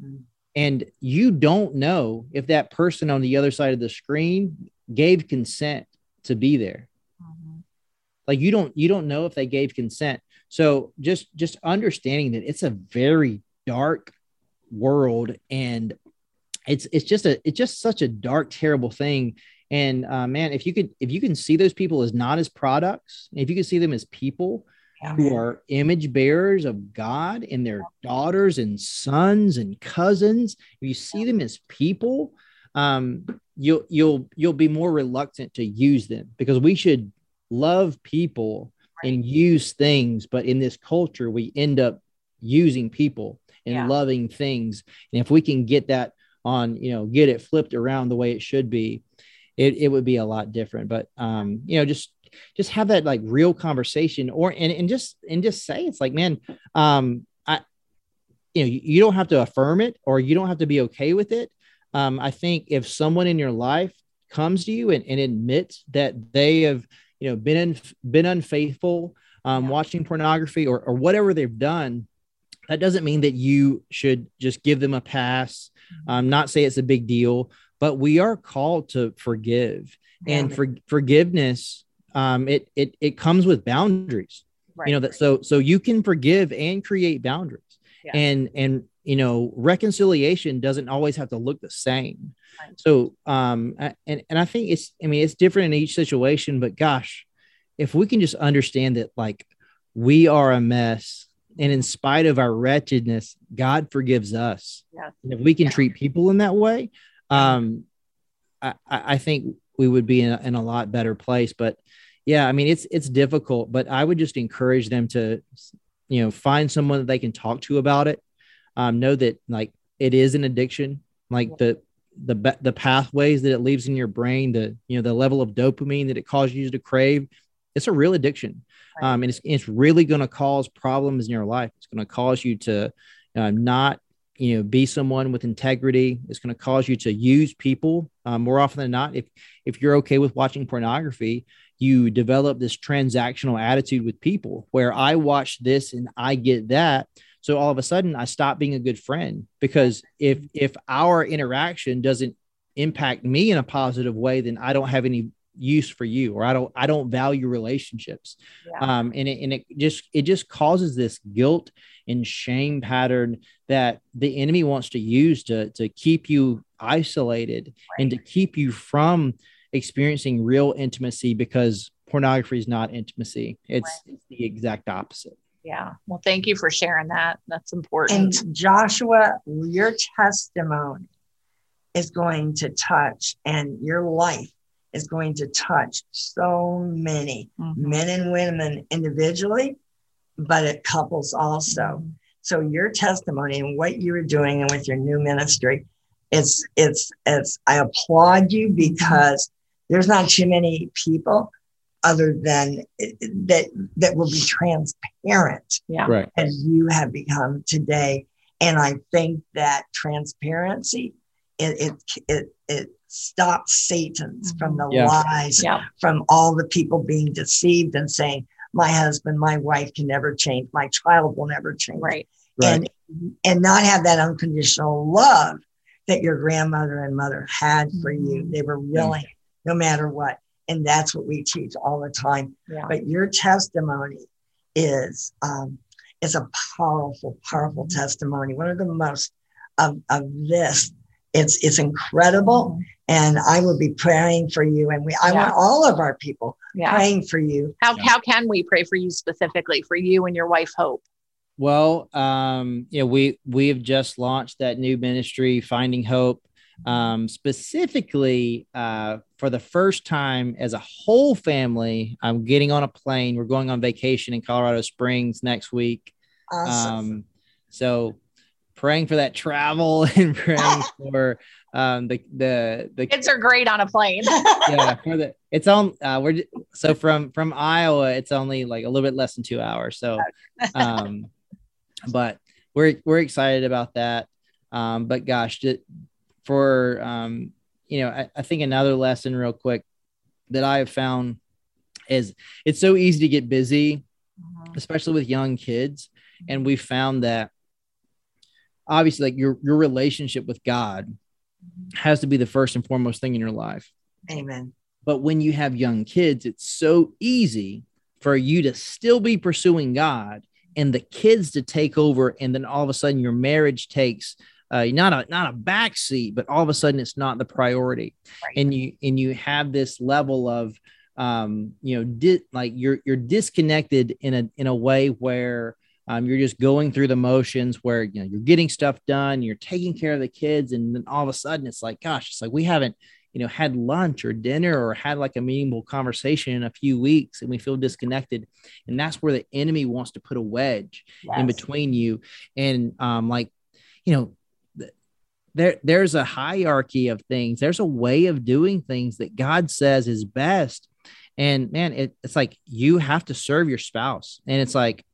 And you don't know if that person on the other side of the screen gave consent to be there. Mm-hmm. like you don't you don't know if they gave consent. So just just understanding that it's a very dark world and it's it's just a it's just such a dark terrible thing. And uh, man if you could if you can see those people as not as products if you can see them as people yeah. who are image bearers of god and their daughters and sons and cousins if you see them as people um, you'll you'll you'll be more reluctant to use them because we should love people right. and use things but in this culture we end up using people and yeah. loving things and if we can get that on you know get it flipped around the way it should be it, it would be a lot different but um you know just just have that like real conversation or and, and just and just say it's like man um i you know you, you don't have to affirm it or you don't have to be okay with it um, I think if someone in your life comes to you and, and admits that they have, you know, been in, been unfaithful, um, yeah. watching pornography or, or whatever they've done, that doesn't mean that you should just give them a pass. Mm-hmm. Um, not say it's a big deal, but we are called to forgive, yeah. and for forgiveness, um, it it it comes with boundaries. Right. You know that so so you can forgive and create boundaries, yeah. and and you know reconciliation doesn't always have to look the same right. so um and and i think it's i mean it's different in each situation but gosh if we can just understand that like we are a mess and in spite of our wretchedness god forgives us yeah. and if we can yeah. treat people in that way um i i think we would be in a, in a lot better place but yeah i mean it's it's difficult but i would just encourage them to you know find someone that they can talk to about it um, know that like it is an addiction like the the the pathways that it leaves in your brain the you know the level of dopamine that it causes you to crave it's a real addiction. Um, and it's, it's really going to cause problems in your life. It's going to cause you to uh, not you know be someone with integrity. It's going to cause you to use people um, more often than not. If if you're okay with watching pornography you develop this transactional attitude with people where i watch this and i get that so all of a sudden, I stop being a good friend because if if our interaction doesn't impact me in a positive way, then I don't have any use for you or I don't I don't value relationships. Yeah. Um, and it, and it just it just causes this guilt and shame pattern that the enemy wants to use to to keep you isolated right. and to keep you from experiencing real intimacy because pornography is not intimacy. It's, right. it's the exact opposite. Yeah. Well, thank you for sharing that. That's important. And Joshua, your testimony is going to touch, and your life is going to touch so many mm-hmm. men and women individually, but it couples also. Mm-hmm. So your testimony and what you are doing and with your new ministry, it's it's it's I applaud you because there's not too many people other than that that will be transparent yeah right as you have become today and i think that transparency it it it, it stops satan's mm-hmm. from the yeah. lies yeah. from all the people being deceived and saying my husband my wife can never change my child will never change right, right. and and not have that unconditional love that your grandmother and mother had for you mm-hmm. they were willing no matter what and that's what we teach all the time. Yeah. But your testimony is um, is a powerful, powerful mm-hmm. testimony. One of the most of, of this. It's it's incredible. Mm-hmm. And I will be praying for you. And we I yeah. want all of our people yeah. praying for you. How how can we pray for you specifically for you and your wife Hope? Well, um, you know, we we've just launched that new ministry, Finding Hope um, specifically uh, for the first time as a whole family. I'm getting on a plane. We're going on vacation in Colorado Springs next week. Awesome. Um, so praying for that travel and praying for um, the the the kids are great on a plane. yeah, for the it's on. Uh, we're so from from Iowa, it's only like a little bit less than two hours. So, um, but we're we're excited about that. Um, but gosh, for um, you know, I, I think another lesson real quick that I have found is it's so easy to get busy, mm-hmm. especially with young kids. And we found that obviously like your your relationship with God mm-hmm. has to be the first and foremost thing in your life. Amen. But when you have young kids, it's so easy for you to still be pursuing God and the kids to take over and then all of a sudden your marriage takes uh, not a not a backseat, but all of a sudden it's not the priority, right. and you and you have this level of um, you know, di- like you're you're disconnected in a in a way where um, you're just going through the motions where you know you're getting stuff done, you're taking care of the kids, and then all of a sudden it's like, gosh, it's like we haven't you know had lunch or dinner or had like a meaningful conversation in a few weeks and we feel disconnected and that's where the enemy wants to put a wedge yes. in between you and um like you know there there's a hierarchy of things. There's a way of doing things that god says is best. And man it, it's like you have to serve your spouse. And it's like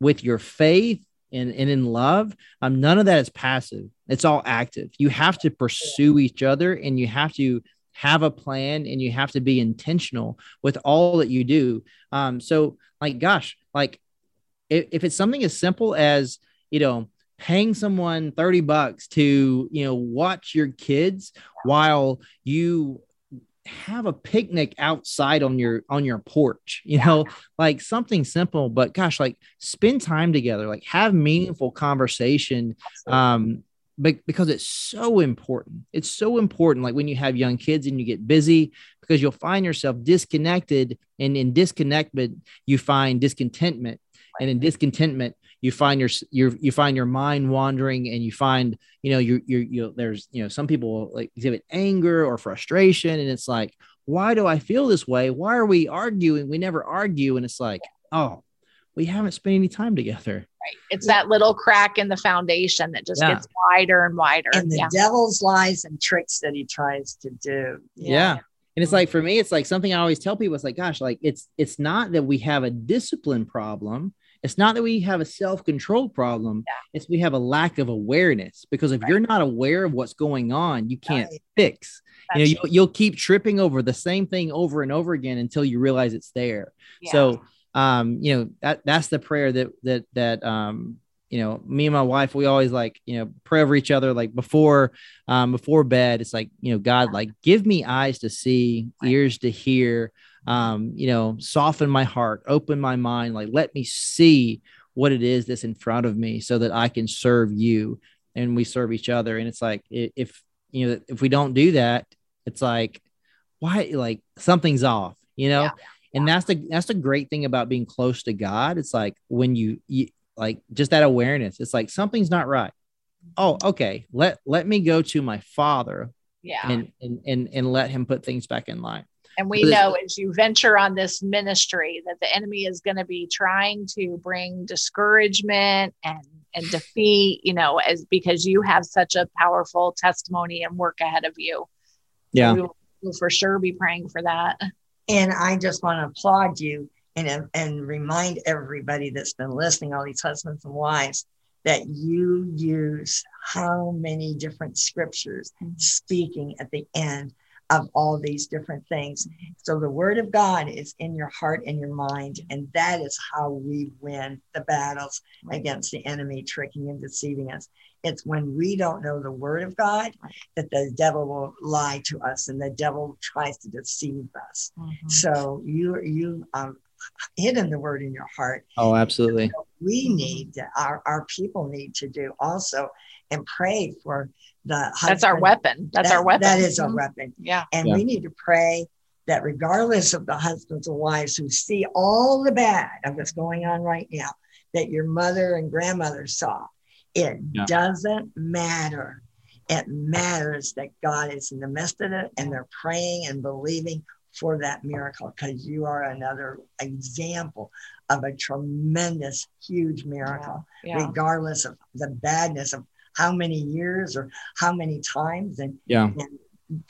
with your faith and, and in love um, none of that is passive. It's all active. You have to pursue each other and you have to have a plan and you have to be intentional with all that you do. Um, so like gosh like if, if it's something as simple as you know paying someone 30 bucks to you know watch your kids while you have a picnic outside on your on your porch you know like something simple but gosh like spend time together like have meaningful conversation um but because it's so important. It's so important like when you have young kids and you get busy because you'll find yourself disconnected and in disconnectment you find discontentment. And in discontentment you find your, your you find your mind wandering and you find you know you you you there's you know some people like exhibit anger or frustration and it's like why do i feel this way why are we arguing we never argue and it's like oh we haven't spent any time together right it's that little crack in the foundation that just yeah. gets wider and wider and the yeah. devil's lies and tricks that he tries to do yeah. yeah. And it's like for me, it's like something I always tell people. It's like, gosh, like it's it's not that we have a discipline problem it's not that we have a self-control problem. Yeah. It's we have a lack of awareness because if right. you're not aware of what's going on, you can't right. fix. That's you know, you'll, you'll, keep tripping over the same thing over and over again until you realize it's there. Yeah. So, um, you know, that that's the prayer that that that um, you know, me and my wife, we always like, you know, pray over each other like before um before bed. It's like, you know, God, like give me eyes to see, ears to hear, um, you know, soften my heart, open my mind, like let me see what it is that's in front of me so that I can serve you and we serve each other. And it's like, if, you know, if we don't do that, it's like, why, like something's off, you know? Yeah. And that's the, that's the great thing about being close to God. It's like when you, you like just that awareness, it's like something's not right. Oh, okay. Let, let me go to my father yeah. and, and, and, and let him put things back in line. And we know as you venture on this ministry that the enemy is going to be trying to bring discouragement and and defeat, you know, as because you have such a powerful testimony and work ahead of you. Yeah. We will, we'll for sure be praying for that. And I just want to applaud you and, and remind everybody that's been listening, all these husbands and wives, that you use how many different scriptures mm-hmm. speaking at the end of all these different things. So the word of God is in your heart and your mind, and that is how we win the battles against the enemy tricking and deceiving us. It's when we don't know the word of God that the devil will lie to us and the devil tries to deceive us. Mm-hmm. So you you um, hidden the word in your heart. Oh, absolutely. we need to, our our people need to do also and pray for the husband. That's our weapon. That's that, our weapon. That is our mm-hmm. weapon. Yeah. And yeah. we need to pray that regardless of the husbands and wives who see all the bad of what's going on right now, that your mother and grandmother saw, it yeah. doesn't matter. It matters that God is in the midst of it and they're praying and believing for that miracle because you are another example of a tremendous, huge miracle, yeah. Yeah. regardless of the badness of how many years or how many times. And, yeah. and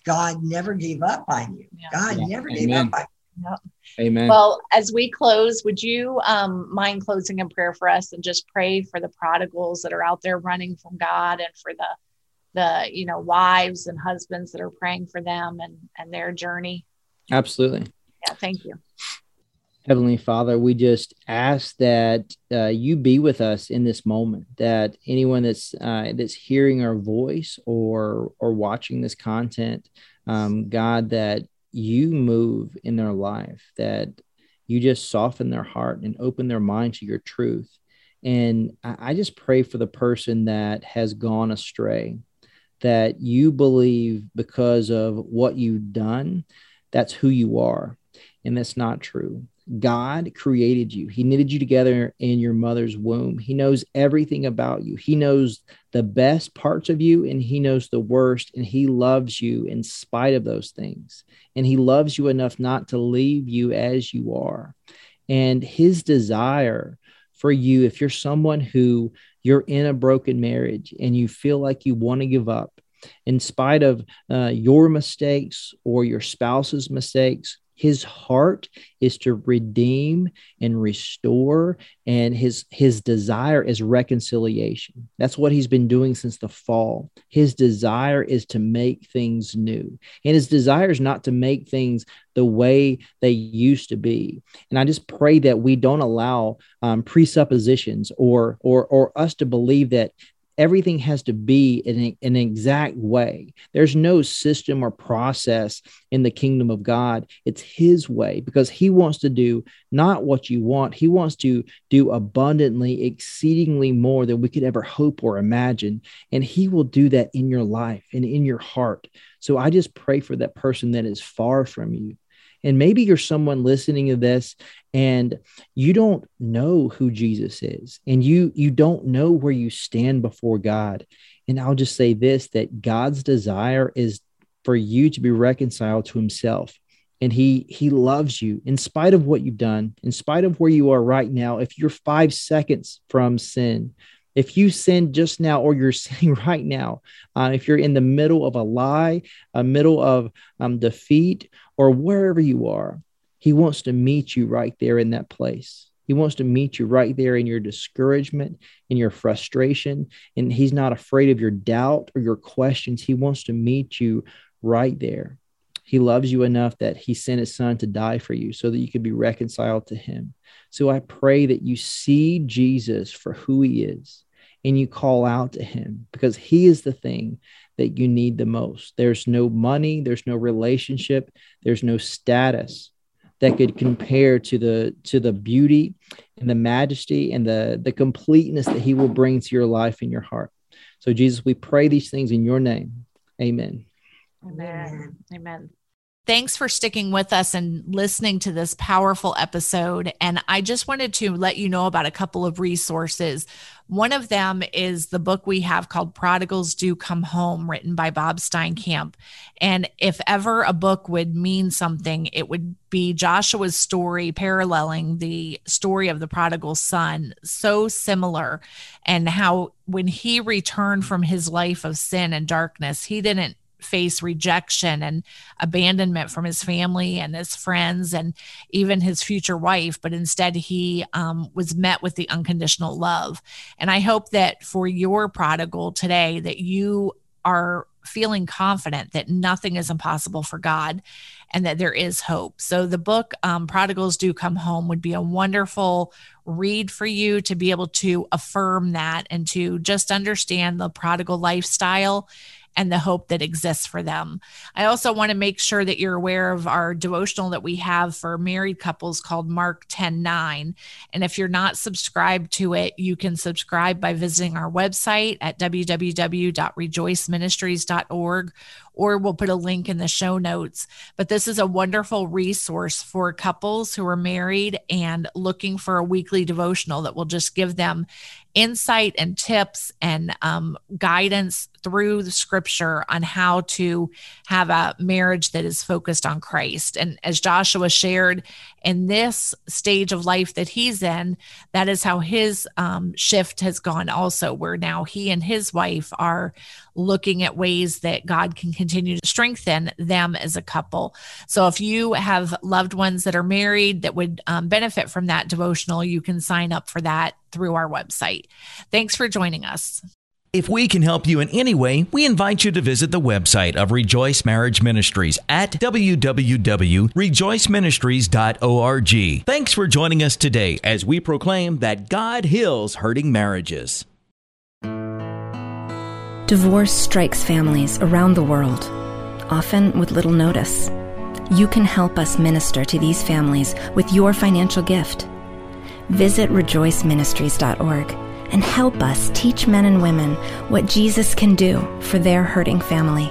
God never gave up on you. Yeah. God never Amen. gave up on you. Amen. Well, as we close, would you um, mind closing in prayer for us and just pray for the prodigals that are out there running from God and for the the you know wives and husbands that are praying for them and and their journey? Absolutely. Yeah. Thank you. Heavenly Father, we just ask that uh, you be with us in this moment. That anyone that's uh, that's hearing our voice or or watching this content, um, God, that you move in their life, that you just soften their heart and open their mind to your truth. And I, I just pray for the person that has gone astray, that you believe because of what you've done, that's who you are, and that's not true God created you. He knitted you together in your mother's womb. He knows everything about you. He knows the best parts of you and he knows the worst. And he loves you in spite of those things. And he loves you enough not to leave you as you are. And his desire for you, if you're someone who you're in a broken marriage and you feel like you want to give up, in spite of uh, your mistakes or your spouse's mistakes, his heart is to redeem and restore and his his desire is reconciliation. That's what he's been doing since the fall. His desire is to make things new and his desire is not to make things the way they used to be. And i just pray that we don't allow um, presuppositions or or or us to believe that everything has to be in an exact way. There's no system or process in the kingdom of God. It's His way because He wants to do not what you want. He wants to do abundantly, exceedingly more than we could ever hope or imagine. And He will do that in your life and in your heart. So I just pray for that person that is far from you and maybe you're someone listening to this and you don't know who Jesus is and you you don't know where you stand before God. And I'll just say this that God's desire is for you to be reconciled to himself and he he loves you in spite of what you've done in spite of where you are right now if you're 5 seconds from sin if you sin just now or you're sinning right now uh, if you're in the middle of a lie a middle of um, defeat or wherever you are, He wants to meet you right there in that place. He wants to meet you right there in your discouragement, in your frustration. And He's not afraid of your doubt or your questions. He wants to meet you right there. He loves you enough that He sent His Son to die for you so that you could be reconciled to Him. So I pray that you see Jesus for who He is and you call out to Him because He is the thing that you need the most. There's no money, there's no relationship, there's no status that could compare to the to the beauty and the majesty and the the completeness that he will bring to your life and your heart. So Jesus, we pray these things in your name. Amen. Amen. Amen. Thanks for sticking with us and listening to this powerful episode. And I just wanted to let you know about a couple of resources. One of them is the book we have called Prodigals Do Come Home, written by Bob Steinkamp. And if ever a book would mean something, it would be Joshua's story paralleling the story of the prodigal son, so similar, and how when he returned from his life of sin and darkness, he didn't face rejection and abandonment from his family and his friends and even his future wife, but instead he um, was met with the unconditional love. And I hope that for your prodigal today, that you are feeling confident that nothing is impossible for God and that there is hope. So the book um, Prodigals Do Come Home would be a wonderful read for you to be able to affirm that and to just understand the prodigal lifestyle and the hope that exists for them. I also want to make sure that you're aware of our devotional that we have for married couples called Mark 10 9. And if you're not subscribed to it, you can subscribe by visiting our website at www.rejoiceministries.org or we'll put a link in the show notes. But this is a wonderful resource for couples who are married and looking for a weekly devotional that will just give them insight and tips and um, guidance through the scripture on how to have a marriage that is focused on Christ. And as Joshua shared in this stage of life that he's in, that is how his um, shift has gone also, where now he and his wife are looking at ways that God can continue to strengthen them as a couple. So if you have loved ones that are married that would um, benefit from that devotional, you can sign up for that through our website. Thanks for joining us. If we can help you in any way, we invite you to visit the website of Rejoice Marriage Ministries at www.rejoiceministries.org. Thanks for joining us today as we proclaim that God heals hurting marriages. Divorce strikes families around the world, often with little notice. You can help us minister to these families with your financial gift. Visit rejoiceministries.org and help us teach men and women what Jesus can do for their hurting family.